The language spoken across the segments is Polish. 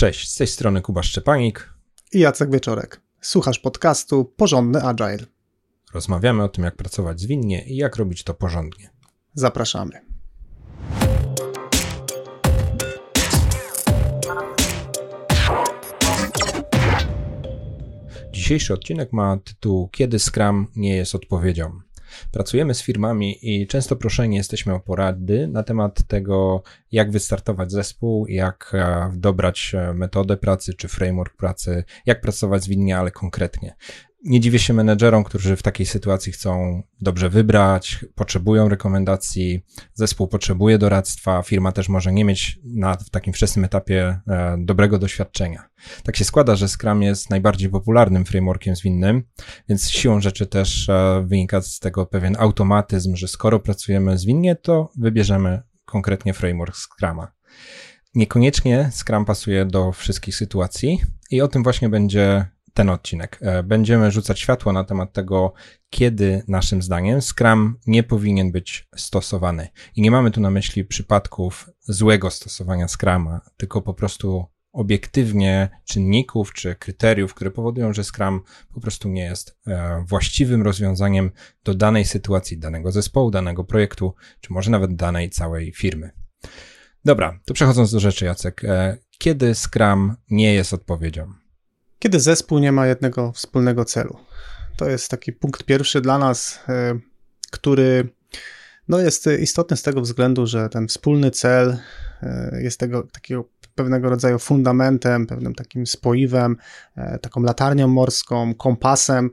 Cześć, z tej strony Kuba Szczepanik i Jacek Wieczorek. Słuchasz podcastu Porządny Agile. Rozmawiamy o tym, jak pracować zwinnie i jak robić to porządnie. Zapraszamy. Dzisiejszy odcinek ma tytuł Kiedy Scrum nie jest odpowiedzią. Pracujemy z firmami i często proszeni jesteśmy o porady na temat tego, jak wystartować zespół, jak e, dobrać e, metodę pracy czy framework pracy, jak pracować zwinnie, ale konkretnie nie dziwię się menedżerom, którzy w takiej sytuacji chcą dobrze wybrać, potrzebują rekomendacji, zespół potrzebuje doradztwa, firma też może nie mieć na w takim wczesnym etapie e, dobrego doświadczenia. Tak się składa, że Scrum jest najbardziej popularnym frameworkiem zwinnym, więc siłą rzeczy też e, wynika z tego pewien automatyzm, że skoro pracujemy zwinnie, to wybierzemy konkretnie framework Scruma. Niekoniecznie Scrum pasuje do wszystkich sytuacji i o tym właśnie będzie ten odcinek. E, będziemy rzucać światło na temat tego, kiedy naszym zdaniem Scrum nie powinien być stosowany. I nie mamy tu na myśli przypadków złego stosowania Scruma, tylko po prostu obiektywnie czynników czy kryteriów, które powodują, że Scrum po prostu nie jest e, właściwym rozwiązaniem do danej sytuacji, danego zespołu, danego projektu, czy może nawet danej całej firmy. Dobra, to przechodząc do rzeczy, Jacek. E, kiedy Scrum nie jest odpowiedzią? Kiedy zespół nie ma jednego wspólnego celu. To jest taki punkt pierwszy dla nas, e, który no jest istotny z tego względu, że ten wspólny cel e, jest tego takiego pewnego rodzaju fundamentem, pewnym takim spoiwem, e, taką latarnią morską, kompasem,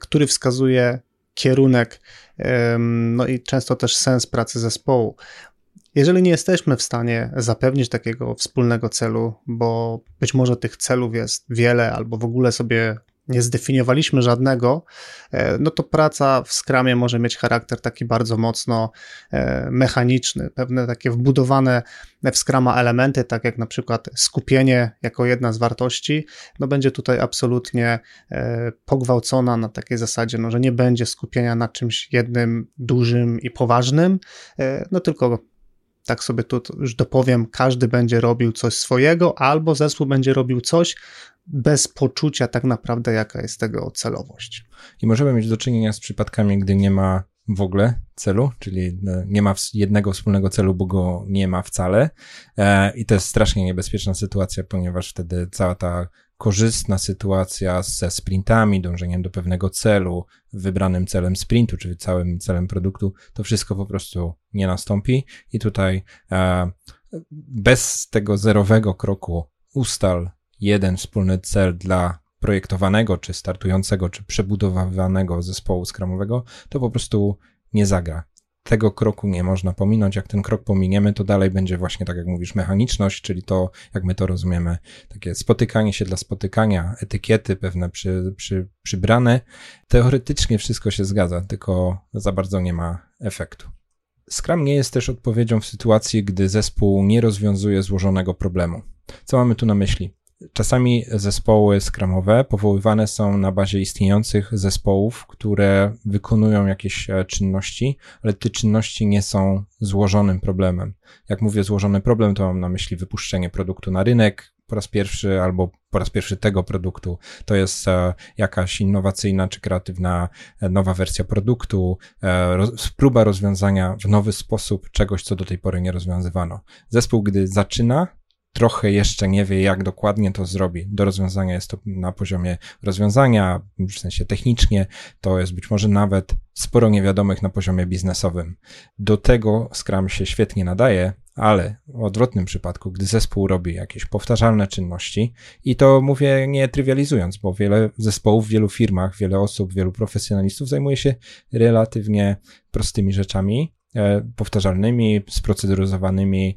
który wskazuje kierunek, no i często też sens pracy zespołu. Jeżeli nie jesteśmy w stanie zapewnić takiego wspólnego celu, bo być może tych celów jest wiele, albo w ogóle sobie nie zdefiniowaliśmy żadnego, e, no to praca w skramie może mieć charakter taki bardzo mocno e, mechaniczny. Pewne takie wbudowane w skrama elementy, tak jak na przykład skupienie jako jedna z wartości, no będzie tutaj absolutnie e, pogwałcona na takiej zasadzie, no, że nie będzie skupienia na czymś jednym dużym i poważnym, no tylko tak sobie tu już dopowiem, każdy będzie robił coś swojego, albo zespół będzie robił coś bez poczucia tak naprawdę, jaka jest tego celowość. I możemy mieć do czynienia z przypadkami, gdy nie ma w ogóle celu, czyli e, nie ma jednego wspólnego celu, bo go nie ma wcale. E, I to jest strasznie niebezpieczna sytuacja, ponieważ wtedy cała ta korzystna sytuacja ze sprintami, dążeniem do pewnego celu, wybranym celem sprintu, czyli całym celem produktu, to wszystko po prostu nie nastąpi. I tutaj e, bez tego zerowego kroku ustal jeden wspólny cel dla projektowanego, czy startującego, czy przebudowanego zespołu skramowego, to po prostu nie zagra tego kroku nie można pominąć. Jak ten krok pominiemy, to dalej będzie właśnie, tak jak mówisz, mechaniczność, czyli to, jak my to rozumiemy, takie spotykanie się dla spotykania, etykiety pewne przy, przy, przybrane. Teoretycznie wszystko się zgadza, tylko za bardzo nie ma efektu. Scrum nie jest też odpowiedzią w sytuacji, gdy zespół nie rozwiązuje złożonego problemu. Co mamy tu na myśli? Czasami zespoły skramowe powoływane są na bazie istniejących zespołów, które wykonują jakieś e, czynności, ale te czynności nie są złożonym problemem. Jak mówię złożony problem, to mam na myśli wypuszczenie produktu na rynek po raz pierwszy albo po raz pierwszy tego produktu. To jest e, jakaś innowacyjna czy kreatywna e, nowa wersja produktu, próba rozwiązania w nowy sposób czegoś, co do tej pory nie rozwiązywano. Zespół, gdy zaczyna, trochę jeszcze nie wie, jak dokładnie to zrobi. Do rozwiązania jest to na poziomie rozwiązania, w sensie technicznie, to jest być może nawet sporo niewiadomych na poziomie biznesowym. Do tego Scrum się świetnie nadaje, ale w odwrotnym przypadku, gdy zespół robi jakieś powtarzalne czynności, i to mówię nie trywializując, bo wiele zespołów wielu firmach, wiele osób, wielu profesjonalistów zajmuje się relatywnie prostymi rzeczami, powtarzalnymi, sproceduryzowanymi,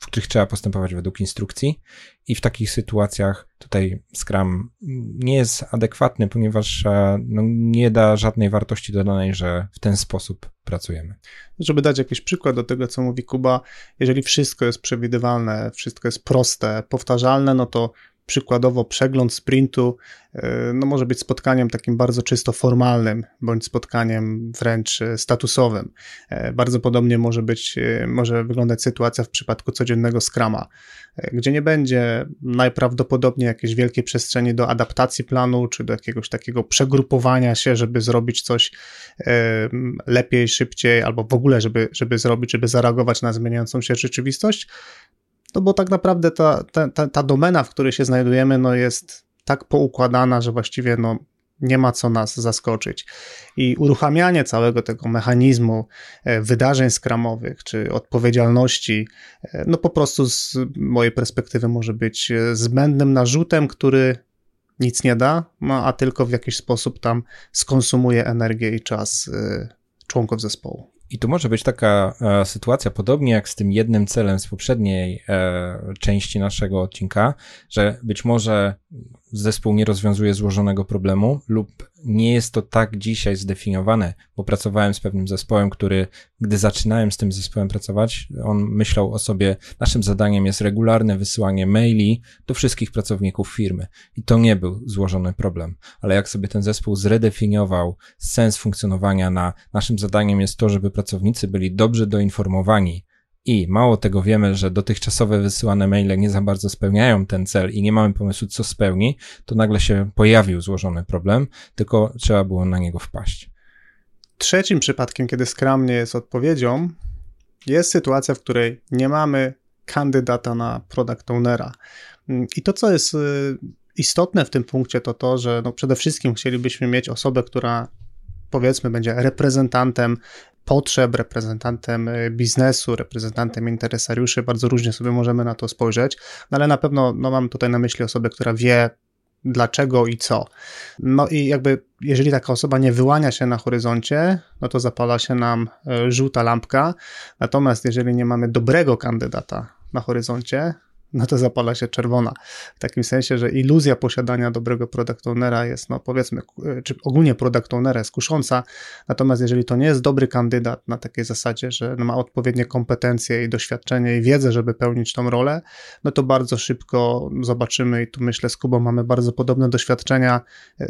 w których trzeba postępować według instrukcji i w takich sytuacjach tutaj Scrum nie jest adekwatny, ponieważ e, no, nie da żadnej wartości dodanej, że w ten sposób pracujemy. Żeby dać jakiś przykład do tego, co mówi Kuba, jeżeli wszystko jest przewidywalne, wszystko jest proste, powtarzalne, no to przykładowo przegląd sprintu e, no może być spotkaniem takim bardzo czysto formalnym, bądź spotkaniem wręcz e, statusowym. E, bardzo podobnie może być, może wyglądać sytuacja w przypadku codziennego skrama, gdzie nie będzie najprawdopodobniej jakiejś wielkiej przestrzeni do adaptacji planu, czy do jakiegoś takiego przegrupowania się, żeby zrobić coś lepiej, szybciej, albo w ogóle, żeby, żeby zrobić, żeby zareagować na zmieniającą się rzeczywistość, no bo tak naprawdę ta, ta, ta, ta domena, w której się znajdujemy, no jest tak poukładana, że właściwie no, nie ma co nas zaskoczyć. I uruchamianie całego tego mechanizmu e, wydarzeń skramowych czy odpowiedzialności, e, no po prostu z mojej perspektywy może być e, zbędnym narzutem, który nic nie da, no a tylko w jakiś sposób tam skonsumuje energię i czas członków zespołu. I tu może być taka e, sytuacja, podobnie jak z tym jednym celem z poprzedniej e, części naszego odcinka, że być może zespół nie rozwiązuje złożonego problemu lub nie jest to tak dzisiaj zdefiniowane, bo pracowałem z pewnym zespołem, który, gdy zaczynałem z tym zespołem pracować, on myślał o sobie, naszym zadaniem jest regularne wysyłanie maili do wszystkich pracowników firmy. I to nie był złożony problem. Ale jak sobie ten zespół zredefiniował sens funkcjonowania na naszym zadaniem jest to, żeby pracownicy byli dobrze doinformowani i mało tego wiemy, że dotychczasowe wysyłane maile nie za bardzo spełniają ten cel i nie mamy pomysłu, co spełni, to nagle się pojawił złożony problem, tylko trzeba było na niego wpaść. Trzecim przypadkiem, kiedy Scrum nie jest odpowiedzią, jest sytuacja, w której nie mamy kandydata na product ownera. I to, co jest y, istotne w tym punkcie, to to, że no przede wszystkim chcielibyśmy mieć osobę, która powiedzmy będzie reprezentantem potrzeb, reprezentantem y, biznesu, reprezentantem interesariuszy, bardzo różnie sobie możemy na to spojrzeć, no ale na pewno no, mam tutaj na myśli osobę, która wie, dlaczego i co. No i jakby, jeżeli taka osoba nie wyłania się na horyzoncie, no to zapala się nam y, żółta lampka. Natomiast jeżeli nie mamy dobrego kandydata na horyzoncie, no to zapala się czerwona. W takim sensie, że iluzja posiadania dobrego product ownera jest, no powiedzmy, czy ogólnie product ownera jest kusząca, natomiast jeżeli to nie jest dobry kandydat na takiej zasadzie, że ma odpowiednie kompetencje i doświadczenie i wiedzę, żeby pełnić tą rolę, no to bardzo szybko zobaczymy i tu myślę z Kubą mamy bardzo podobne doświadczenia,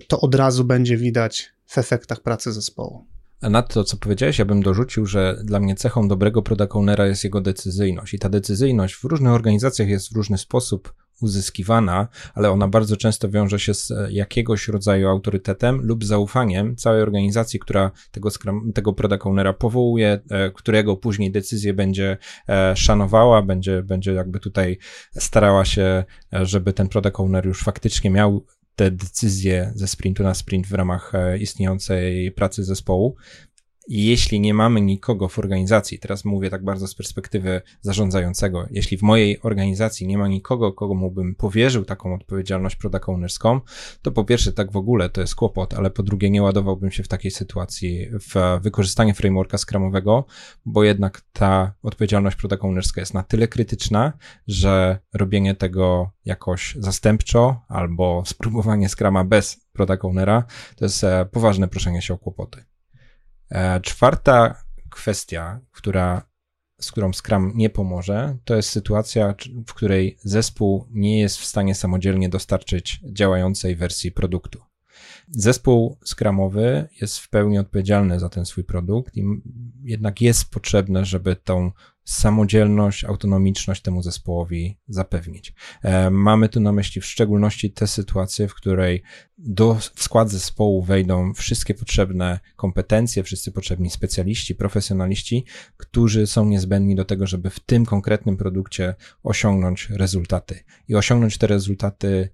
to od razu będzie widać w efektach pracy zespołu. A nad to, co powiedziałeś, ja bym dorzucił, że dla mnie cechą dobrego product ownera jest jego decyzyjność. I ta decyzyjność w różnych organizacjach jest w różny sposób uzyskiwana, ale ona bardzo często wiąże się z e, jakiegoś rodzaju autorytetem lub zaufaniem całej organizacji, która tego, tego product ownera powołuje, e, którego później decyzję będzie e, szanowała, będzie, będzie jakby tutaj starała się, żeby ten product owner już faktycznie miał te decyzje ze sprintu na sprint w ramach e, istniejącej pracy zespołu. Jeśli nie mamy nikogo w organizacji, teraz mówię tak bardzo z perspektywy zarządzającego, jeśli w mojej organizacji nie ma nikogo, komu bym powierzył taką odpowiedzialność product ownerską, to po pierwsze tak w ogóle to jest kłopot, ale po drugie nie ładowałbym się w takiej sytuacji w wykorzystanie frameworka skramowego, bo jednak ta odpowiedzialność product ownerska jest na tyle krytyczna, że robienie tego jakoś zastępczo albo spróbowanie skrama bez product ownera to jest e, poważne proszenie się o kłopoty. E, czwarta kwestia, która, z którą Scrum nie pomoże, to jest sytuacja, w której zespół nie jest w stanie samodzielnie dostarczyć działającej wersji produktu. Zespół skramowy jest w pełni odpowiedzialny za ten swój produkt i jednak jest potrzebne, żeby tą samodzielność, autonomiczność temu zespołowi zapewnić. E, mamy tu na myśli w szczególności te sytuacje, w której do, w skład zespołu wejdą wszystkie potrzebne kompetencje, wszyscy potrzebni specjaliści, profesjonaliści, którzy są niezbędni do tego, żeby w tym konkretnym produkcie osiągnąć rezultaty. I osiągnąć te rezultaty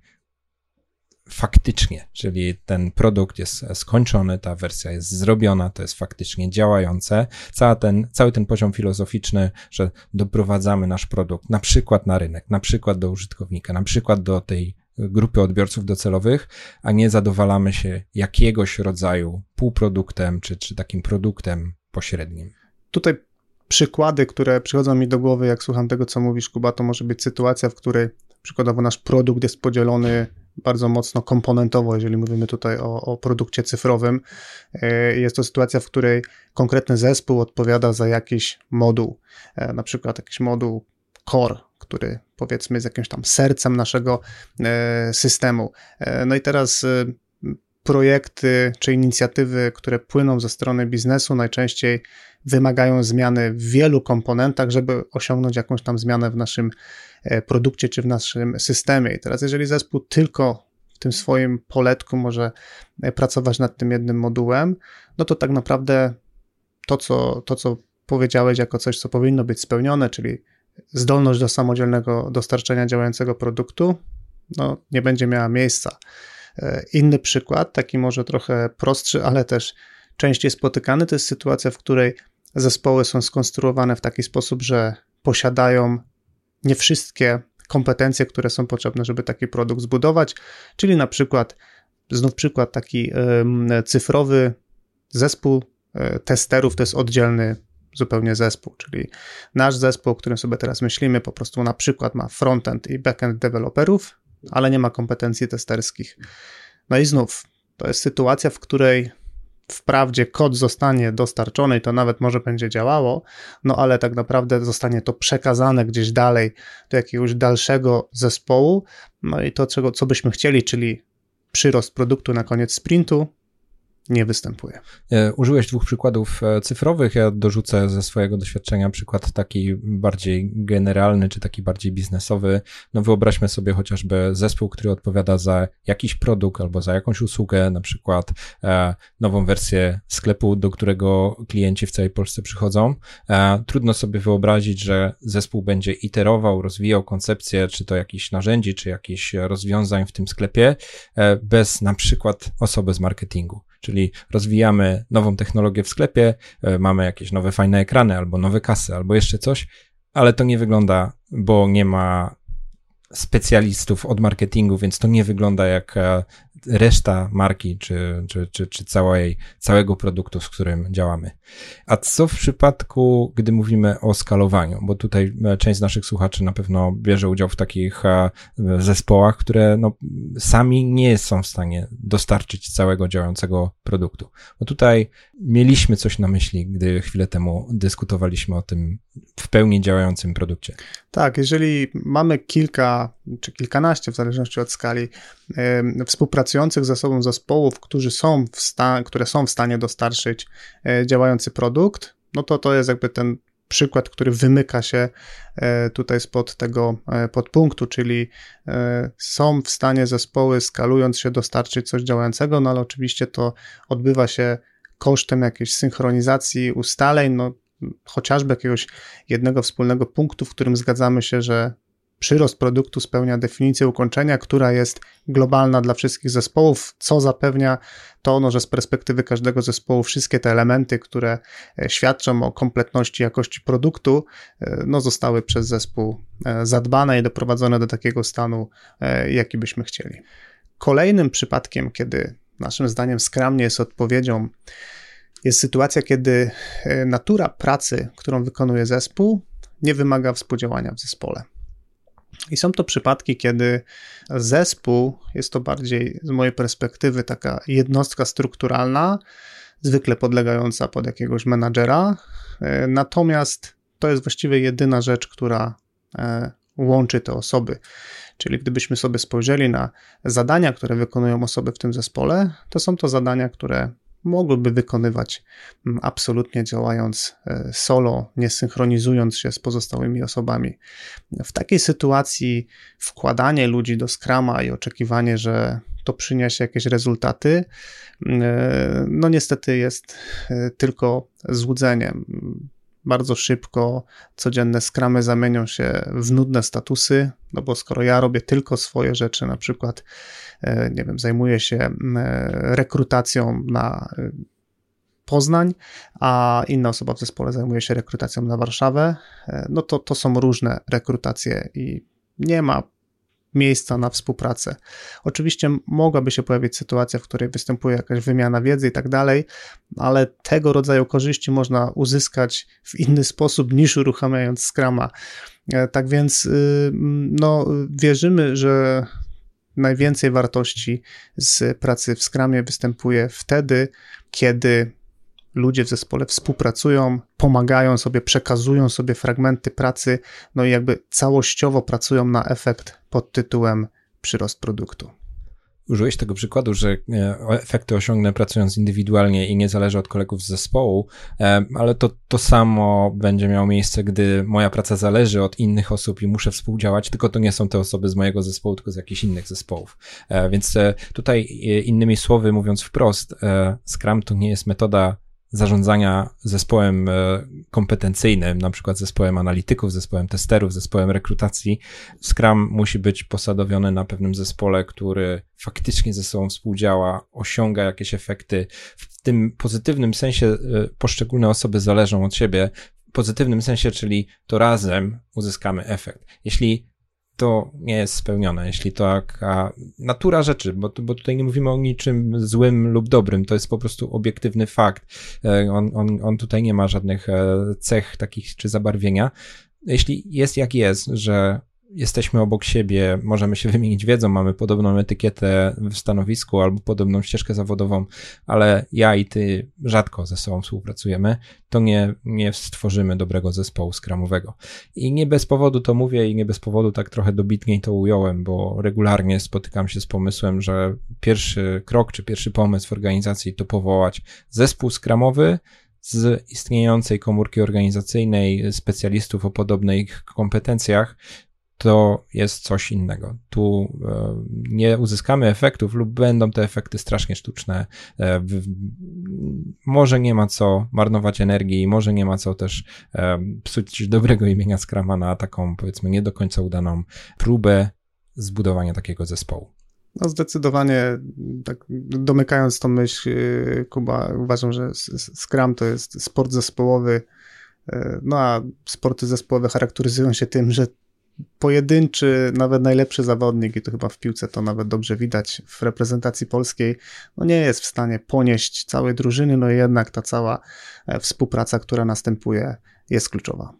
faktycznie, czyli ten produkt jest skończony, ta wersja jest zrobiona, to jest faktycznie działające. Cały ten, cały ten poziom filozoficzny, że doprowadzamy nasz produkt na przykład na rynek, na przykład do użytkownika, na przykład do tej grupy odbiorców docelowych, a nie zadowalamy się jakiegoś rodzaju półproduktem czy, czy takim produktem pośrednim. Tutaj przykłady, które przychodzą mi do głowy, jak słucham tego, co mówisz, Kuba, to może być sytuacja, w której przykładowo nasz produkt jest podzielony bardzo mocno komponentowo, jeżeli mówimy tutaj o, o produkcie cyfrowym. E, jest to sytuacja, w której konkretny zespół odpowiada za jakiś moduł, e, na przykład jakiś moduł core, który powiedzmy jest jakimś tam sercem naszego systemu. No i teraz projekty czy inicjatywy, które płyną ze strony biznesu, najczęściej wymagają zmiany w wielu komponentach, żeby osiągnąć jakąś tam zmianę w naszym e, produkcie czy w naszym systemie. I teraz, jeżeli zespół tylko w tym swoim poletku może e, pracować nad tym jednym modułem, no to tak naprawdę to, co, to, co powiedziałeś jako coś, co powinno być spełnione, czyli zdolność do samodzielnego dostarczenia działającego produktu, no, nie będzie miała miejsca. E, inny przykład, taki może trochę prostszy, ale też częściej spotykany, to jest sytuacja, w której zespoły są skonstruowane w taki sposób, że posiadają nie wszystkie kompetencje, które są potrzebne, żeby taki produkt zbudować, czyli na przykład, znów przykład taki cyfrowy zespół e, testerów to jest oddzielny zupełnie zespół, czyli nasz zespół, o którym sobie teraz myślimy, po prostu na przykład ma frontend i backend deweloperów, ale nie ma kompetencji testerskich. No i znów, to jest sytuacja, w której wprawdzie kod zostanie dostarczony i to nawet może będzie działało, no ale tak naprawdę zostanie to przekazane gdzieś dalej do jakiegoś dalszego zespołu, no i to, czego, co byśmy chcieli, czyli przyrost produktu na koniec sprintu, nie występuje. E, użyłeś dwóch przykładów e, cyfrowych. Ja dorzucę ze swojego doświadczenia przykład taki bardziej generalny, czy taki bardziej biznesowy. No wyobraźmy sobie chociażby zespół, który odpowiada za jakiś produkt albo za jakąś usługę, na przykład e, nową wersję sklepu, do którego klienci w całej Polsce przychodzą. Trudno sobie wyobrazić, że zespół będzie iterował, rozwijał koncepcję, czy to jakichś narzędzi, czy jakichś rozwiązań w tym sklepie, bez na przykład osoby z marketingu. Czyli rozwijamy nową technologię w sklepie, e, mamy jakieś nowe fajne ekrany, albo nowe kasy, albo jeszcze coś, ale to nie wygląda, bo nie ma specjalistów od marketingu, więc to nie wygląda jak e, reszta marki, czy, czy, czy, czy całej, całego produktu, z którym działamy. A co w przypadku, gdy mówimy o skalowaniu? Bo tutaj e, część z naszych słuchaczy na pewno bierze udział w takich e, zespołach, które no, sami nie są w stanie dostarczyć całego działającego produktu. Bo tutaj mieliśmy coś na myśli, gdy chwilę temu dyskutowaliśmy o tym w pełni działającym produkcie. Tak, jeżeli mamy kilka czy kilkanaście, w zależności od skali, współpracujących ze sobą zespołów, którzy są w sta- które są w stanie dostarczyć e, działający produkt, no to to jest jakby ten przykład, który wymyka się e, tutaj spod tego e, podpunktu, czyli są w stanie zespoły skalując się dostarczyć coś działającego, no ale oczywiście to odbywa się kosztem jakiejś synchronizacji ustaleń, no chociażby jakiegoś jednego wspólnego punktu, w którym zgadzamy się, że przyrost produktu spełnia definicję ukończenia, która jest globalna dla wszystkich zespołów, co zapewnia to, no, że z perspektywy każdego zespołu wszystkie te elementy, które e, świadczą o kompletności jakości produktu, e, no, zostały przez zespół e, zadbane i doprowadzone do takiego stanu, jaki byśmy chcieli. Kolejnym przypadkiem, kiedy naszym zdaniem Scrum nie jest odpowiedzią, jest sytuacja, kiedy natura pracy, którą wykonuje zespół, nie wymaga współdziałania w zespole. I są to przypadki, kiedy zespół jest to bardziej z mojej perspektywy taka jednostka strukturalna, zwykle podlegająca pod jakiegoś menadżera, e, natomiast to jest właściwie jedyna rzecz, która e, łączy te osoby. Czyli gdybyśmy sobie spojrzeli na zadania, które wykonują osoby w tym zespole, to są to zadania, które mogłyby wykonywać mm, absolutnie działając e, solo, nie synchronizując się z pozostałymi osobami. W takiej sytuacji wkładanie ludzi do skrama i oczekiwanie, że to przyniesie jakieś rezultaty, mm, e, no niestety jest e, tylko złudzeniem bardzo szybko codzienne skramy zamienią się w nudne statusy, no bo skoro ja robię tylko swoje rzeczy, na przykład, e, nie wiem, zajmuję się e, rekrutacją na e, Poznań, a inna osoba w zespole zajmuje się rekrutacją na Warszawę, no to to są różne rekrutacje i nie ma miejsca na współpracę. Oczywiście mogłaby się pojawić sytuacja, w której występuje jakaś wymiana wiedzy i tak dalej, ale tego rodzaju korzyści można uzyskać w inny sposób niż uruchamiając Scrama. E, tak więc y, no, wierzymy, że najwięcej wartości z pracy w Scrumie występuje wtedy, kiedy ludzie w zespole współpracują, pomagają sobie, przekazują sobie fragmenty pracy, no i jakby całościowo pracują na efekt pod tytułem przyrost produktu. Użyłeś tego przykładu, że e, efekty osiągnę pracując indywidualnie i nie zależy od kolegów z zespołu, e, ale to, to samo będzie miało miejsce, gdy moja praca zależy od innych osób i muszę współdziałać, tylko to nie są te osoby z mojego zespołu, tylko z jakichś innych zespołów. E, więc tutaj innymi słowy mówiąc wprost, Scrum to nie jest metoda zarządzania zespołem e, kompetencyjnym, na przykład zespołem analityków, zespołem testerów, zespołem rekrutacji. Scrum musi być posadowiony na pewnym zespole, który faktycznie ze sobą współdziała, osiąga jakieś efekty. W tym pozytywnym sensie e, poszczególne osoby zależą od siebie, w pozytywnym sensie, czyli to razem uzyskamy efekt. Jeśli to nie jest spełnione, jeśli to taka natura rzeczy, bo, bo tutaj nie mówimy o niczym złym lub dobrym, to jest po prostu obiektywny fakt. E, on, on, on tutaj nie ma żadnych e, cech takich czy zabarwienia. Jeśli jest jak jest, że jesteśmy obok siebie, możemy się wymienić wiedzą, mamy podobną etykietę w stanowisku albo podobną ścieżkę zawodową, ale ja i ty rzadko ze sobą współpracujemy, to nie, nie stworzymy dobrego zespołu skramowego. I nie bez powodu to mówię i nie bez powodu tak trochę dobitniej to ująłem, bo regularnie spotykam się z pomysłem, że pierwszy krok czy pierwszy pomysł w organizacji to powołać zespół skramowy, z istniejącej komórki organizacyjnej specjalistów o podobnych kompetencjach, to jest coś innego. Tu e, nie uzyskamy efektów lub będą te efekty strasznie sztuczne. E, może nie ma co marnować energii, może nie ma co też e, psuć dobrego imienia Scrama na taką powiedzmy nie do końca udaną próbę zbudowania takiego zespołu. No zdecydowanie, tak domykając tą myśl, Kuba, uważam, że Scrum to jest sport zespołowy, no a sporty zespołowe charakteryzują się tym, że pojedynczy, nawet najlepszy zawodnik, i to chyba w piłce to nawet dobrze widać w reprezentacji polskiej, no nie jest w stanie ponieść całej drużyny, no jednak ta cała e, współpraca, która następuje, jest kluczowa.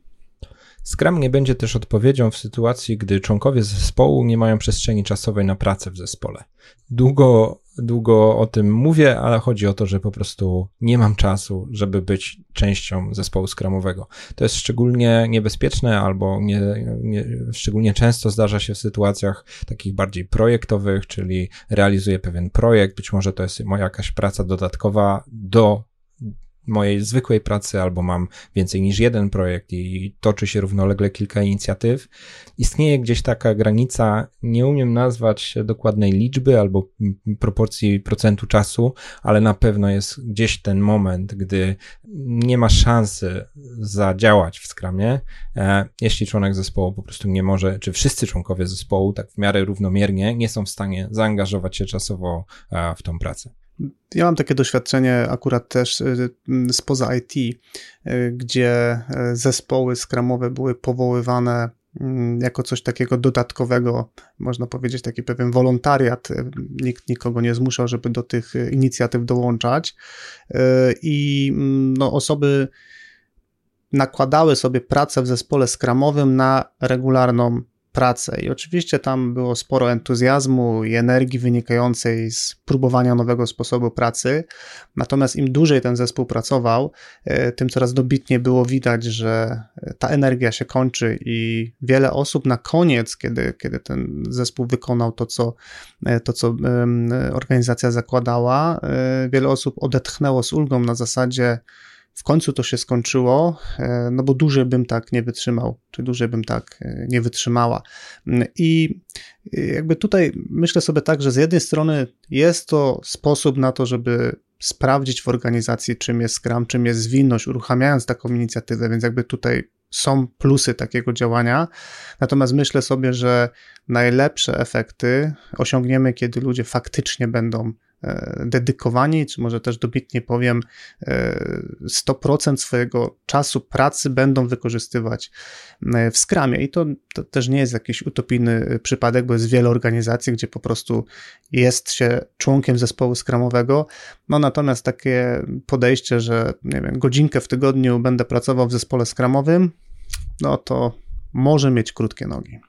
Scrum nie będzie też odpowiedzią w sytuacji, gdy członkowie zespołu nie mają przestrzeni czasowej na pracę w zespole. Długo, długo o tym mówię, ale chodzi o to, że po prostu nie mam czasu, żeby być częścią zespołu skramowego. To jest szczególnie niebezpieczne albo nie, nie, szczególnie często zdarza się w sytuacjach takich bardziej projektowych, czyli realizuję pewien projekt, być może to jest moja jakaś praca dodatkowa do mojej zwykłej pracy, albo mam więcej niż jeden projekt i toczy się równolegle kilka inicjatyw. Istnieje gdzieś taka granica, nie umiem nazwać dokładnej liczby albo proporcji procentu czasu, ale na pewno jest gdzieś ten moment, gdy nie ma szansy zadziałać w skramie, e, jeśli członek zespołu po prostu nie może, czy wszyscy członkowie zespołu tak w miarę równomiernie nie są w stanie zaangażować się czasowo e, w tą pracę. Ja mam takie doświadczenie akurat też y, spoza IT, y, gdzie y, zespoły skramowe były powoływane mm, jako coś takiego dodatkowego, można powiedzieć, taki pewien wolontariat. Nikt nikogo nie zmuszał, żeby do tych inicjatyw dołączać. I mm, no, osoby nakładały sobie pracę w zespole skramowym na regularną pracę. I oczywiście tam było sporo entuzjazmu i energii wynikającej z próbowania nowego sposobu pracy. Natomiast im dłużej ten zespół pracował, e, tym coraz dobitniej było widać, że ta energia się kończy i wiele osób na koniec, kiedy, kiedy ten zespół wykonał to, co, e, to, co organizacja zakładała, e, wiele osób odetchnęło z ulgą na zasadzie, w końcu to się skończyło, e, no bo dłużej bym tak nie wytrzymał, czy dłużej bym tak e, nie wytrzymała. Mm, I e, jakby tutaj myślę sobie tak, że z jednej strony jest to sposób na to, żeby sprawdzić w organizacji, czym jest Scrum, czym jest zwinność, uruchamiając taką inicjatywę, więc jakby tutaj są plusy takiego działania. Natomiast myślę sobie, że najlepsze efekty osiągniemy, kiedy ludzie faktycznie będą dedykowani, czy może też dobitnie powiem, 100% e, swojego czasu pracy będą wykorzystywać e, w Scrumie. I to, to, też nie jest jakiś utopijny przypadek, bo jest wiele organizacji, gdzie po prostu jest się członkiem zespołu Scrumowego. No natomiast takie podejście, że nie wiem, godzinkę w tygodniu będę pracował w zespole Scrumowym, no to może mieć krótkie nogi.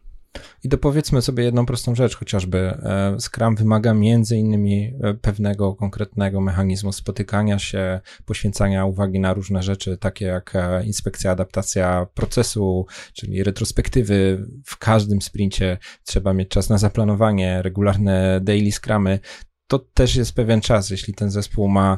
I dopowiedzmy sobie jedną prostą rzecz, chociażby e, Scrum wymaga między innymi e, pewnego konkretnego mechanizmu spotykania się, poświęcania uwagi na różne rzeczy, takie jak e, inspekcja, adaptacja procesu, czyli retrospektywy. W każdym sprincie trzeba mieć czas na zaplanowanie, regularne daily scrumy to też jest pewien czas. Jeśli ten zespół ma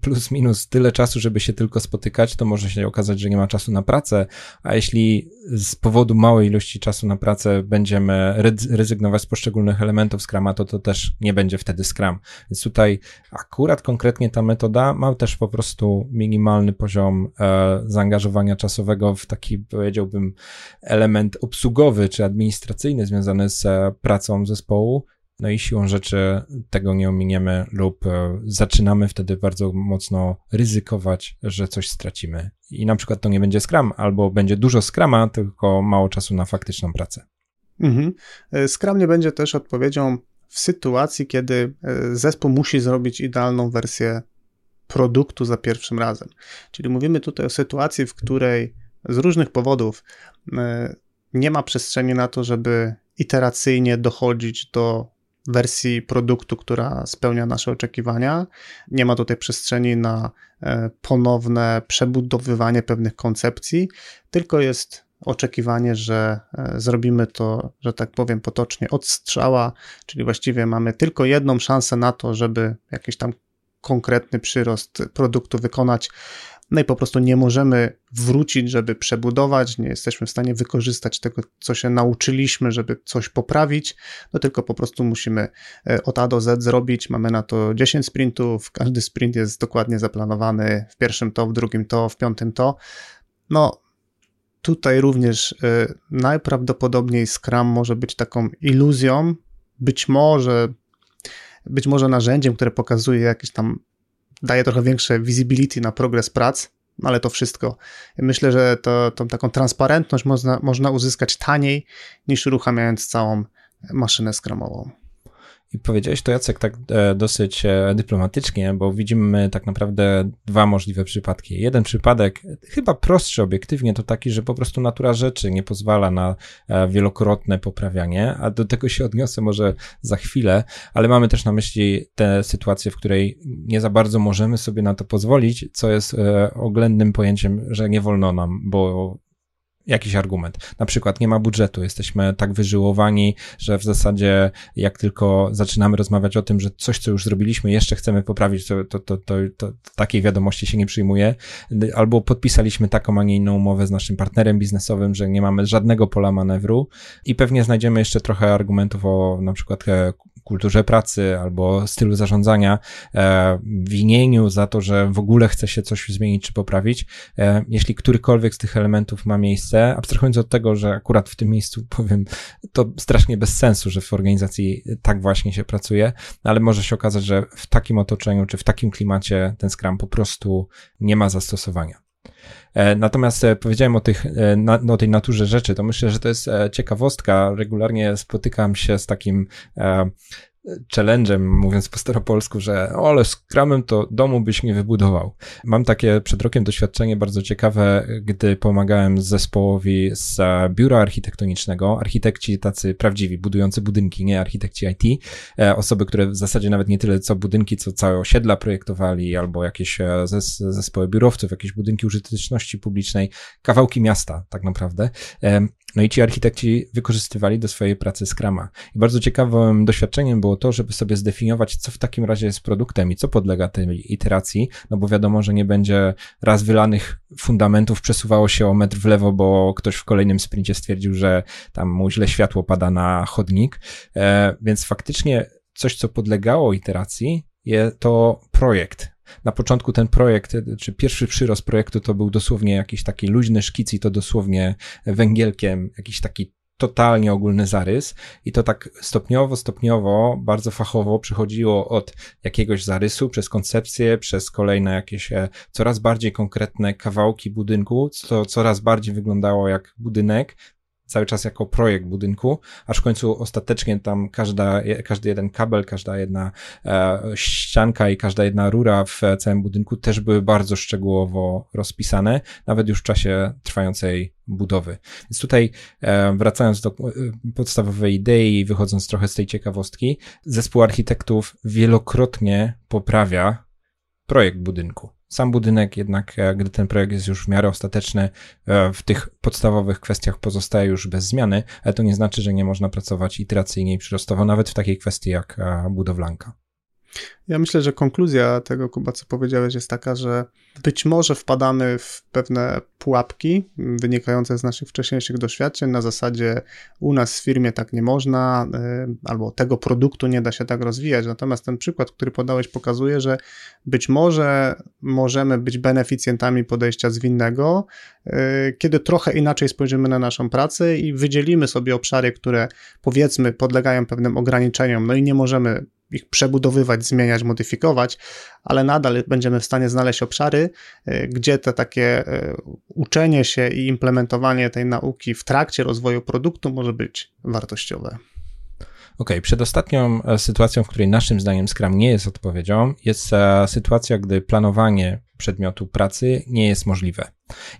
plus minus tyle czasu, żeby się tylko spotykać, to może się okazać, że nie ma czasu na pracę, a jeśli z powodu małej ilości czasu na pracę będziemy rezygnować z poszczególnych elementów Scrama, to to też nie będzie wtedy Scrum. Więc tutaj akurat konkretnie ta metoda ma też po prostu minimalny poziom e, zaangażowania czasowego w taki, powiedziałbym, element obsługowy czy administracyjny związany z e, pracą zespołu, no i siłą rzeczy tego nie ominiemy lub e, zaczynamy wtedy bardzo mocno ryzykować, że coś stracimy. I na przykład to nie będzie Scrum, albo będzie dużo Scrama, tylko mało czasu na faktyczną pracę. Mhm. E, Scrum nie będzie też odpowiedzią w sytuacji, kiedy e, zespół musi zrobić idealną wersję produktu za pierwszym razem. Czyli mówimy tutaj o sytuacji, w której z różnych powodów nie ma przestrzeni na to, żeby iteracyjnie dochodzić do wersji produktu, która spełnia nasze oczekiwania. Nie ma tutaj przestrzeni na e, ponowne przebudowywanie pewnych koncepcji, tylko jest oczekiwanie, że e, zrobimy to, że tak powiem potocznie, od strzała, czyli właściwie mamy tylko jedną szansę na to, żeby jakiś tam konkretny przyrost produktu wykonać no i po prostu nie możemy wrócić, żeby przebudować, nie jesteśmy w stanie wykorzystać tego, co się nauczyliśmy, żeby coś poprawić, no tylko po prostu musimy e, od A do Z zrobić. Mamy na to 10 sprintów, każdy sprint jest dokładnie zaplanowany, w pierwszym to, w drugim to, w piątym to. No, tutaj również y, najprawdopodobniej Scrum może być taką iluzją, być może, być może narzędziem, które pokazuje jakieś tam daje trochę większe visibility na progres prac, ale to wszystko. Myślę, że to, tą taką transparentność można, można uzyskać taniej niż uruchamiając całą maszynę skramową. I powiedziałeś to Jacek tak e, dosyć e, dyplomatycznie, bo widzimy tak naprawdę dwa możliwe przypadki. Jeden przypadek, chyba prostszy obiektywnie, to taki, że po prostu natura rzeczy nie pozwala na e, wielokrotne poprawianie, a do tego się odniosę może za chwilę, ale mamy też na myśli tę sytuację, w której nie za bardzo możemy sobie na to pozwolić, co jest oględnym pojęciem, że nie wolno nam, bo jakiś argument. Na przykład nie ma budżetu, jesteśmy tak wyżyłowani, że w zasadzie jak tylko zaczynamy rozmawiać o tym, że coś, co już zrobiliśmy, jeszcze chcemy poprawić, to, to, to, to, to takiej wiadomości się nie przyjmuje. Albo podpisaliśmy taką, a nie inną umowę z naszym partnerem biznesowym, że nie mamy żadnego pola manewru i pewnie znajdziemy jeszcze trochę argumentów o na przykład e, kulturze pracy albo stylu zarządzania, e, winieniu za to, że w ogóle chce się coś zmienić czy poprawić. E, jeśli którykolwiek z tych elementów ma miejsce, abstrahując od tego, że akurat w tym miejscu powiem, to strasznie bez sensu, że w organizacji tak właśnie się pracuje, ale może się okazać, że w takim otoczeniu czy w takim klimacie ten Scrum po prostu nie ma zastosowania. E, natomiast e, powiedziałem o, tych, e, o tej naturze rzeczy, to myślę, że to jest ciekawostka. Regularnie spotykam się z takim challenge'em, mówiąc po staropolsku, że o, ale z kramem to domu byś nie wybudował. Mam takie przed rokiem doświadczenie bardzo ciekawe, gdy pomagałem zespołowi z biura architektonicznego, architekci tacy prawdziwi, budujący budynki, nie architekci IT, e, osoby, które w zasadzie nawet nie tyle co budynki, co całe osiedla projektowali, albo jakieś e, zes zespoły biurowców, jakieś budynki użyteczności publicznej, kawałki miasta tak naprawdę. No i ci architekci wykorzystywali do swojej pracy Scrama. I bardzo ciekawym doświadczeniem było to, żeby sobie zdefiniować, co w takim razie jest produktem i co podlega tej iteracji, no bo wiadomo, że nie będzie raz wylanych fundamentów przesuwało się o metr w lewo, bo ktoś w kolejnym sprincie stwierdził, że tam mu źle światło pada na chodnik. E, więc faktycznie coś, co podlegało iteracji, to projekt, na początku ten projekt, czy pierwszy przyrost projektu to był dosłownie jakiś taki luźny szkic i to dosłownie węgielkiem, jakiś taki totalnie ogólny zarys. I to tak stopniowo, stopniowo, bardzo fachowo przychodziło od jakiegoś zarysu przez koncepcję, przez kolejne jakieś e, coraz bardziej konkretne kawałki budynku, co coraz bardziej wyglądało jak budynek, cały czas jako projekt budynku, aż w końcu ostatecznie tam każda, każdy jeden kabel, każda jedna e, ścianka i każda jedna rura w całym budynku też były bardzo szczegółowo rozpisane, nawet już w czasie trwającej budowy. Więc tutaj e, wracając do e, podstawowej idei wychodząc trochę z tej ciekawostki, zespół architektów wielokrotnie poprawia projekt budynku. Sam budynek jednak, e, gdy ten projekt jest już w miarę ostateczny, e, w tych podstawowych kwestiach pozostaje już bez zmiany, ale to nie znaczy, że nie można pracować iteracyjnie i przyrostowo, nawet w takiej kwestii jak e, budowlanka. Ja myślę, że konkluzja tego, Kuba, co powiedziałeś, jest taka, że być może wpadamy w pewne pułapki wynikające z naszych wcześniejszych doświadczeń na zasadzie u nas w firmie tak nie można, y, albo tego produktu nie da się tak rozwijać. Natomiast ten przykład, który podałeś, pokazuje, że być może możemy być beneficjentami podejścia zwinnego, y, kiedy trochę inaczej spojrzymy na naszą pracę i wydzielimy sobie obszary, które powiedzmy podlegają pewnym ograniczeniom, no i nie możemy ich przebudowywać, zmieniać, modyfikować, ale nadal będziemy w stanie znaleźć obszary, y, gdzie te takie y, uczenie się i implementowanie tej nauki w trakcie rozwoju produktu może być wartościowe. OK, przedostatnią e, sytuacją, w której naszym zdaniem Scrum nie jest odpowiedzią, jest e, sytuacja, gdy planowanie przedmiotu pracy nie jest możliwe.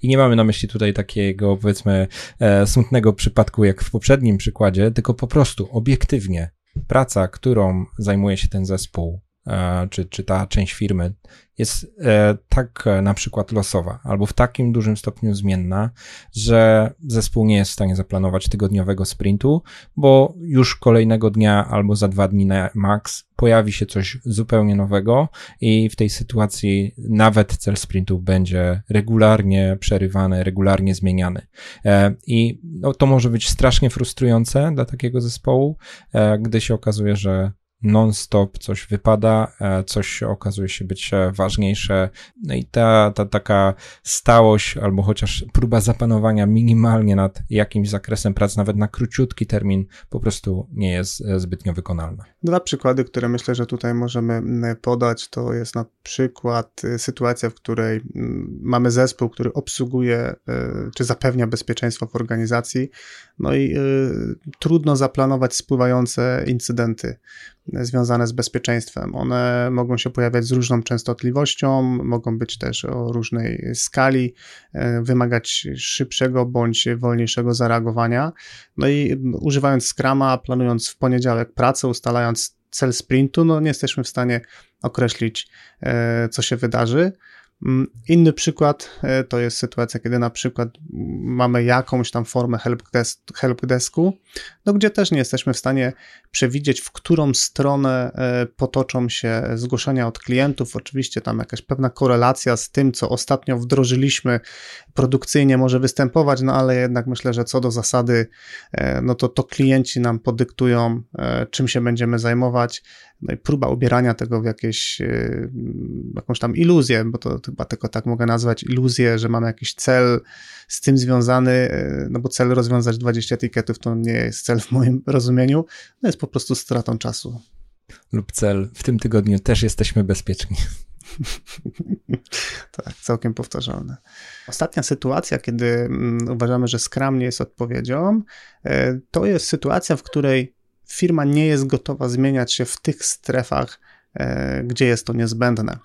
I nie mamy na myśli tutaj takiego, powiedzmy, e, smutnego przypadku jak w poprzednim przykładzie, tylko po prostu obiektywnie praca, którą zajmuje się ten zespół, czy, czy ta część firmy, jest e, tak e, na przykład losowa, albo w takim dużym stopniu zmienna, że zespół nie jest w stanie zaplanować tygodniowego sprintu, bo już kolejnego dnia albo za dwa dni na max pojawi się coś zupełnie nowego i w tej sytuacji nawet cel sprintu będzie regularnie przerywany, regularnie zmieniany. I no, to może być strasznie frustrujące dla takiego zespołu, gdy się okazuje, że non-stop coś wypada, e, coś okazuje się być e, ważniejsze. No i ta, ta taka stałość, albo chociaż próba zapanowania minimalnie nad jakimś zakresem prac, nawet na króciutki termin, po prostu nie jest e, zbytnio wykonalna. Dwa przykłady, które myślę, że tutaj możemy podać, to jest na przykład sytuacja, w której mamy zespół, który obsługuje czy zapewnia bezpieczeństwo w organizacji, no i trudno zaplanować spływające incydenty związane z bezpieczeństwem. One mogą się pojawiać z różną częstotliwością, mogą być też o różnej skali, e, wymagać szybszego bądź wolniejszego zareagowania. No i używając Scrama, planując w poniedziałek pracę, ustalając cel sprintu, no nie jesteśmy w stanie określić, e, co się wydarzy. Mm, inny przykład e, to jest sytuacja, kiedy na przykład mamy jakąś tam formę helpdesku, no gdzie też nie jesteśmy w stanie przewidzieć, w którą stronę e, potoczą się zgłoszenia od klientów. Oczywiście tam jakaś pewna korelacja z tym, co ostatnio wdrożyliśmy produkcyjnie może występować, no ale jednak myślę, że co do zasady, e, no to to klienci nam podyktują, czym się będziemy zajmować. No i próba ubierania tego w jakieś, jakąś tam iluzję, bo to chyba tylko tak mogę nazwać, iluzję, że mamy jakiś cel z tym związany, e, no bo cel rozwiązać 20 etykietów to nie jest cel w moim rozumieniu, no jest po prostu stratą czasu. Lub cel, w tym tygodniu też jesteśmy bezpieczni. tak, całkiem powtarzalne. Ostatnia sytuacja, kiedy mm, uważamy, że Scrum nie jest odpowiedzią, e, to jest sytuacja, w której firma nie jest gotowa zmieniać się w tych strefach, e, gdzie jest to niezbędne.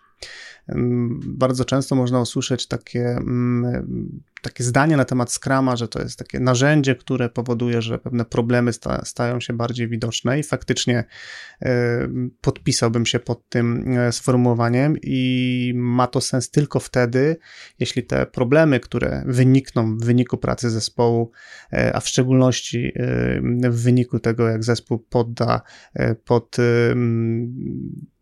Bardzo często można usłyszeć takie, mm, takie zdanie na temat Scrama, że to jest takie narzędzie, które powoduje, że pewne problemy sta, stają się bardziej widoczne i faktycznie e, podpisałbym się pod tym e, sformułowaniem i ma to sens tylko wtedy, jeśli te problemy, które wynikną w wyniku pracy zespołu, e, a w szczególności w wyniku tego, jak zespół podda pod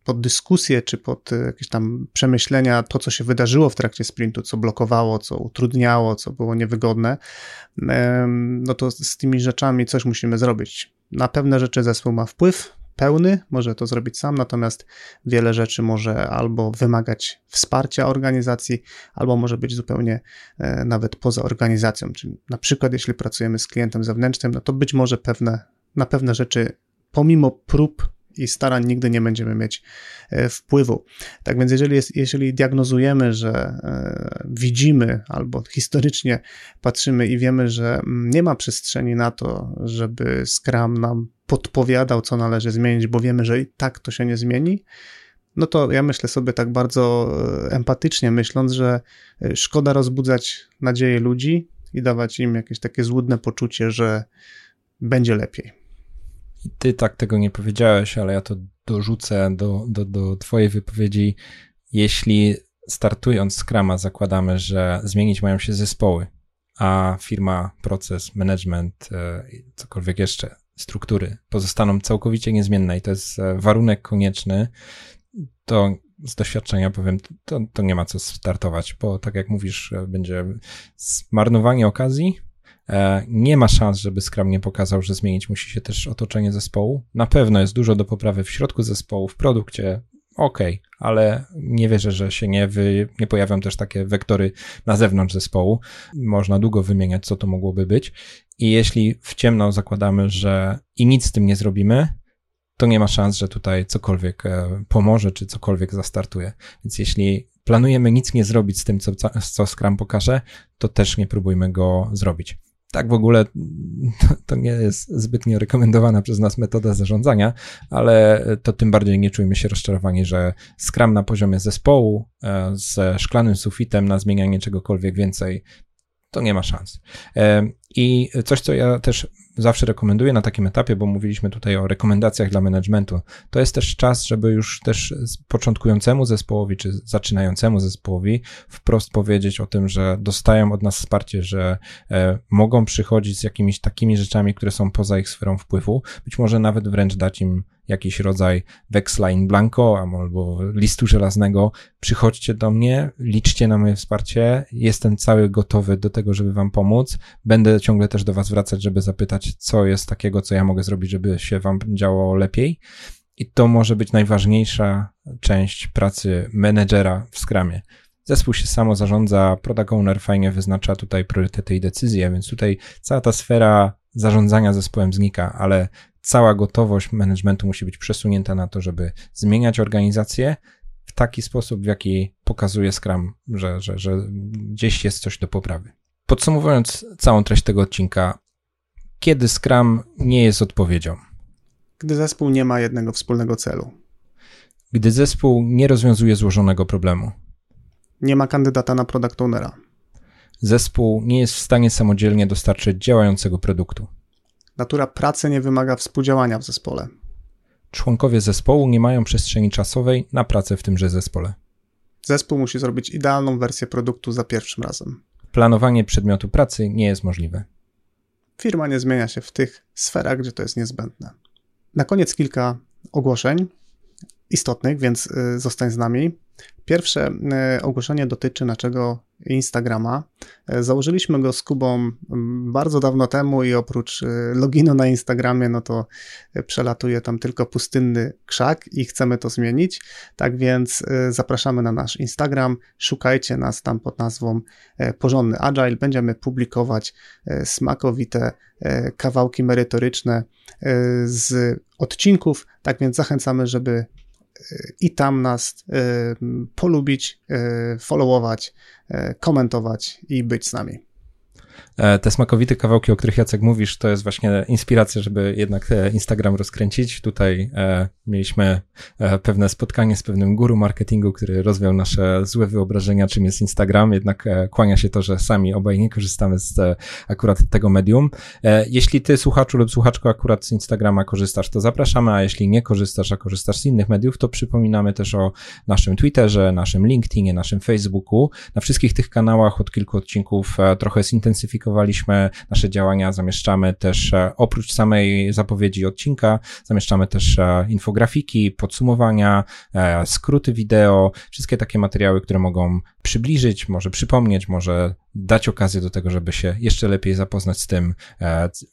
pod dyskusję, czy pod e, jakieś tam przemyślenia to, co się wydarzyło w trakcie sprintu, co blokowało, co utrudniało, co było niewygodne, no to z tymi rzeczami coś musimy zrobić. Na pewne rzeczy zespół ma wpływ pełny, może to zrobić sam, natomiast wiele rzeczy może albo wymagać wsparcia organizacji, albo może być zupełnie e, nawet poza organizacją. Czyli na przykład, jeśli pracujemy z klientem zewnętrznym, no to być może pewne, na pewne rzeczy, pomimo prób i starań nigdy nie będziemy mieć e, wpływu. Tak więc jeżeli, jest, jeżeli diagnozujemy, że e, widzimy albo historycznie patrzymy i wiemy, że mm, nie ma przestrzeni na to, żeby Scrum nam podpowiadał, co należy zmienić, bo wiemy, że i tak to się nie zmieni, no to ja myślę sobie tak bardzo e, empatycznie, myśląc, że szkoda rozbudzać nadzieję ludzi i dawać im jakieś takie złudne poczucie, że będzie lepiej. I ty tak tego nie powiedziałeś, ale ja to dorzucę do, do, do twojej wypowiedzi. Jeśli startując z Krama zakładamy, że zmienić mają się zespoły, a firma, proces, management, e, cokolwiek jeszcze, struktury pozostaną całkowicie niezmienne i to jest e, warunek konieczny, to z doświadczenia powiem, to, to nie ma co startować, bo tak jak mówisz, e, będzie zmarnowanie okazji, nie ma szans, żeby Scrum nie pokazał, że zmienić musi się też otoczenie zespołu. Na pewno jest dużo do poprawy w środku zespołu, w produkcie, ok, ale nie wierzę, że się nie, wy, nie pojawią też takie wektory na zewnątrz zespołu. Można długo wymieniać, co to mogłoby być. I jeśli w ciemno zakładamy, że i nic z tym nie zrobimy, to nie ma szans, że tutaj cokolwiek e, pomoże, czy cokolwiek zastartuje. Więc jeśli planujemy nic nie zrobić z tym, co, co Scrum pokaże, to też nie próbujmy go zrobić tak w ogóle to nie jest zbytnio rekomendowana przez nas metoda zarządzania, ale to tym bardziej nie czujmy się rozczarowani, że Scrum na poziomie zespołu e, ze szklanym sufitem na zmienianie czegokolwiek więcej to nie ma szans. I coś, co ja też zawsze rekomenduję na takim etapie, bo mówiliśmy tutaj o rekomendacjach dla managementu, to jest też czas, żeby już też początkującemu zespołowi, czy zaczynającemu zespołowi wprost powiedzieć o tym, że dostają od nas wsparcie, że e, mogą przychodzić z jakimiś takimi rzeczami, które są poza ich sferą wpływu, być może nawet wręcz dać im jakiś rodzaj weksla in blanco albo listu żelaznego, przychodźcie do mnie, liczcie na moje wsparcie, jestem cały gotowy do tego, żeby wam pomóc. Będę ciągle też do was wracać, żeby zapytać, co jest takiego, co ja mogę zrobić, żeby się wam działo lepiej. I to może być najważniejsza część pracy menedżera w Scrumie. Zespół się samo zarządza, product owner fajnie wyznacza tutaj priorytety i decyzje, więc tutaj cała ta sfera zarządzania zespołem znika, ale cała gotowość managementu musi być przesunięta na to, żeby zmieniać organizację w taki sposób, w jaki pokazuje Scrum, że, że, że gdzieś jest coś do poprawy. Podsumowując całą treść tego odcinka, kiedy Scrum nie jest odpowiedzią? Gdy zespół nie ma jednego wspólnego celu. Gdy zespół nie rozwiązuje złożonego problemu. Nie ma kandydata na product ownera. Zespół nie jest w stanie samodzielnie dostarczyć działającego produktu. Natura pracy nie wymaga współdziałania w zespole. Członkowie zespołu nie mają przestrzeni czasowej na pracę w tymże zespole. Zespół musi zrobić idealną wersję produktu za pierwszym razem. Planowanie przedmiotu pracy nie jest możliwe. Firma nie zmienia się w tych sferach, gdzie to jest niezbędne. Na koniec kilka ogłoszeń istotnych, więc y, zostań z nami. Pierwsze y, ogłoszenie dotyczy naszego Instagrama. E, założyliśmy go z Kubą bardzo dawno temu i oprócz y, loginu na Instagramie, no to przelatuje tam tylko pustynny krzak i chcemy to zmienić. Tak więc zapraszamy na nasz Instagram. Szukajcie nas tam pod nazwą e, Porządny Agile. Będziemy publikować e, smakowite kawałki merytoryczne z odcinków. Tak więc zachęcamy, żeby i tam nas y, polubić, y, followować, y, komentować i być z nami. E, te smakowite kawałki, o których Jacek mówisz, to jest właśnie inspiracja, żeby jednak e, Instagram rozkręcić. Tutaj e, mieliśmy pewne spotkanie z pewnym guru marketingu, który rozwiał nasze złe wyobrażenia, czym jest Instagram. Jednak kłania się to, że sami obaj nie korzystamy z akurat tego medium. Jeśli ty, słuchaczu lub słuchaczko, akurat z Instagrama korzystasz, to zapraszamy, a jeśli nie korzystasz, a korzystasz z innych mediów, to przypominamy też o naszym Twitterze, naszym LinkedInie, naszym Facebooku. Na wszystkich tych kanałach od kilku odcinków trochę zintensyfikowaliśmy zintensyfikowaliśmy nasze działania, zamieszczamy też e, oprócz samej zapowiedzi odcinka, zamieszczamy też e, infografiki, podsumowania, e, skróty wideo, wszystkie takie materiały, które mogą przybliżyć, może przypomnieć, może dać okazję do tego, żeby się jeszcze lepiej zapoznać z tym,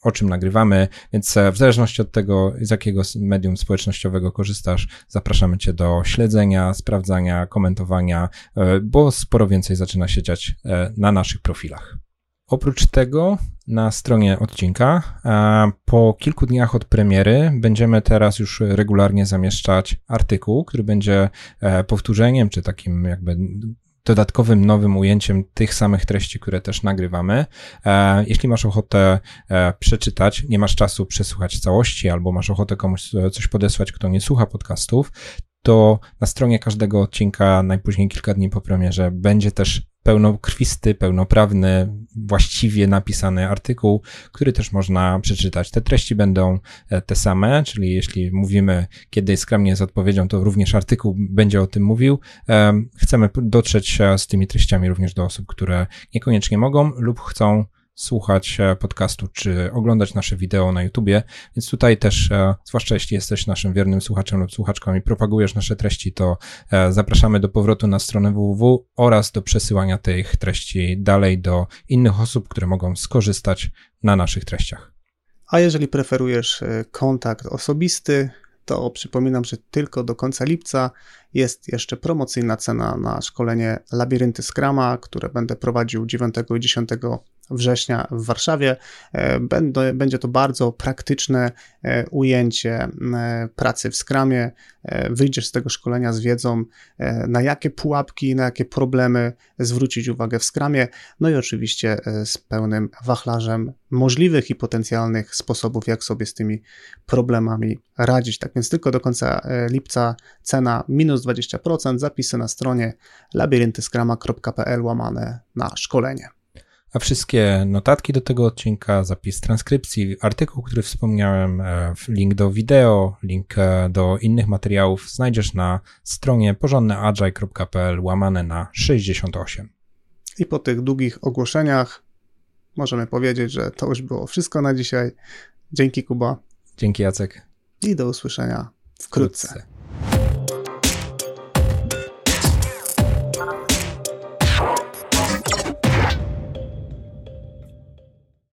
o czym nagrywamy. Więc w zależności od tego, z jakiego medium społecznościowego korzystasz, zapraszamy Cię do śledzenia, sprawdzania, komentowania, bo sporo więcej zaczyna się dziać na naszych profilach. Oprócz tego na stronie odcinka po kilku dniach od premiery będziemy teraz już regularnie zamieszczać artykuł, który będzie e, powtórzeniem czy takim jakby dodatkowym nowym ujęciem tych samych treści, które też nagrywamy. E, jeśli masz ochotę e, przeczytać, nie masz czasu przesłuchać całości, albo masz ochotę komuś coś podesłać, kto nie słucha podcastów, to na stronie każdego odcinka, najpóźniej kilka dni po premierze, będzie też pełnokrwisty, pełnoprawny, właściwie napisany artykuł, który też można przeczytać. Te treści będą e, te same, czyli jeśli mówimy, kiedy Scrum jest odpowiedzią, to również artykuł będzie o tym mówił. Chcemy dotrzeć e, z tymi treściami również do osób, które niekoniecznie mogą lub chcą słuchać e, podcastu, czy oglądać nasze wideo na YouTubie, więc tutaj też, e, zwłaszcza jeśli jesteś naszym wiernym słuchaczem lub słuchaczką i propagujesz nasze treści, to e, zapraszamy do powrotu na stronę www oraz do przesyłania tych treści dalej do innych osób, które mogą skorzystać na naszych treściach. A jeżeli preferujesz kontakt osobisty, to przypominam, że tylko do końca lipca jest jeszcze promocyjna cena na szkolenie Labirynty Scrama, które będę prowadził 9 i 10 września w Warszawie. E, będzie to bardzo praktyczne e, ujęcie e, pracy w Scrumie. Wyjdziesz z tego szkolenia z wiedzą, na jakie pułapki, na jakie problemy zwrócić uwagę w Scrumie, no i oczywiście z pełnym wachlarzem możliwych i potencjalnych sposobów, jak sobie z tymi problemami radzić. Tak więc tylko do końca lipca cena minus 20%, zapisy na stronie labiryntyskrama.pl łamane na szkolenie a wszystkie notatki do tego odcinka, zapis transkrypcji, artykuł, który wspomniałem, e, link do wideo, link e, do innych materiałów znajdziesz na stronie porządneagile.pl łamane na 68. I po tych długich ogłoszeniach możemy powiedzieć, że to już było wszystko na dzisiaj. Dzięki Kuba. Dzięki Jacek. I do usłyszenia wkrótce. wkrótce.